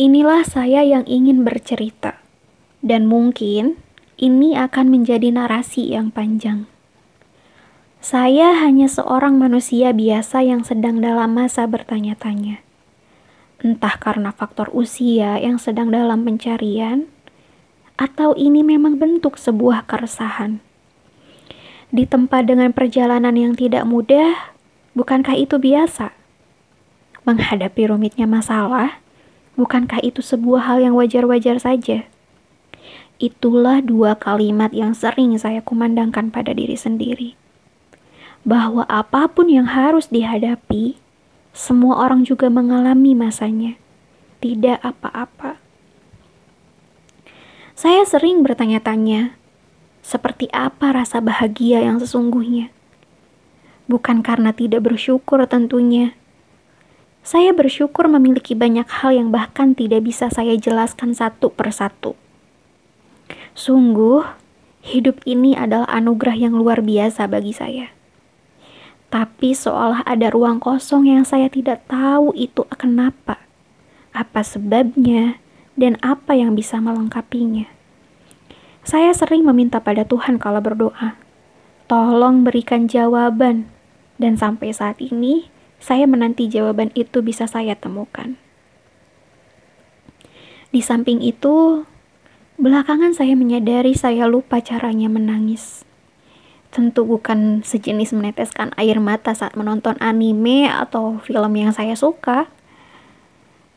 Inilah saya yang ingin bercerita, dan mungkin ini akan menjadi narasi yang panjang. Saya hanya seorang manusia biasa yang sedang dalam masa bertanya-tanya. Entah karena faktor usia yang sedang dalam pencarian, atau ini memang bentuk sebuah keresahan. Ditempa dengan perjalanan yang tidak mudah, bukankah itu biasa? Menghadapi rumitnya masalah, bukankah itu sebuah hal yang wajar-wajar saja? Itulah dua kalimat yang sering saya kumandangkan pada diri sendiri bahwa apa pun yang harus dihadapi, semua orang juga mengalami masanya, tidak apa-apa. Saya sering bertanya-tanya, seperti apa rasa bahagia yang sesungguhnya? Bukan karena tidak bersyukur tentunya. Saya bersyukur memiliki banyak hal yang bahkan tidak bisa saya jelaskan satu persatu. Sungguh, hidup ini adalah anugerah yang luar biasa bagi saya tapi seolah ada ruang kosong yang saya tidak tahu itu kenapa, apa sebabnya, dan apa yang bisa melengkapinya. Saya sering meminta pada Tuhan kalau berdoa, tolong berikan jawaban, dan sampai saat ini saya menanti jawaban itu bisa saya temukan. Di samping itu, belakangan saya menyadari saya lupa caranya menangis tentu bukan sejenis meneteskan air mata saat menonton anime atau film yang saya suka,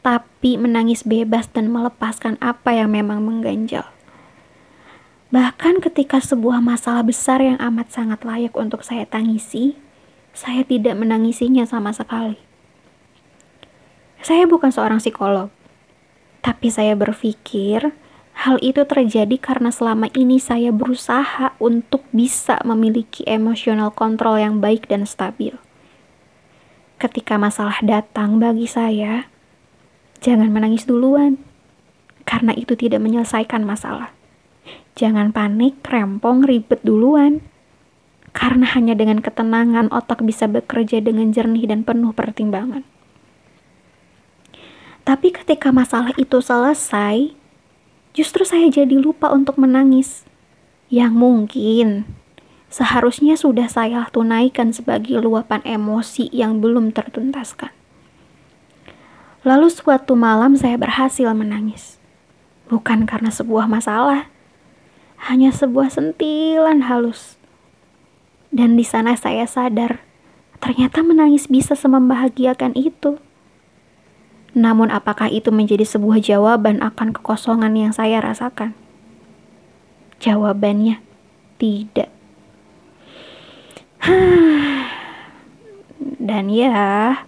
tapi menangis bebas dan melepaskan apa yang memang mengganjal. Bahkan ketika sebuah masalah besar yang amat sangat layak untuk saya tangisi, saya tidak menangisinya sama sekali. Saya bukan seorang psikolog, tapi saya berpikir Hal itu terjadi karena selama ini saya berusaha untuk bisa memiliki emosional kontrol yang baik dan stabil. Ketika masalah datang bagi saya, jangan menangis duluan, karena itu tidak menyelesaikan masalah. Jangan panik, rempong, ribet duluan, karena hanya dengan ketenangan otak bisa bekerja dengan jernih dan penuh pertimbangan. Tapi ketika masalah itu selesai, justru saya jadi lupa untuk menangis. Yang mungkin seharusnya sudah saya tunaikan sebagai luapan emosi yang belum tertuntaskan. Lalu suatu malam saya berhasil menangis. Bukan karena sebuah masalah, hanya sebuah sentilan halus. Dan di sana saya sadar, ternyata menangis bisa semembahagiakan itu. Namun apakah itu menjadi sebuah jawaban akan kekosongan yang saya rasakan? Jawabannya tidak. Dan ya,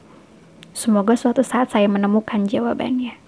semoga suatu saat saya menemukan jawabannya.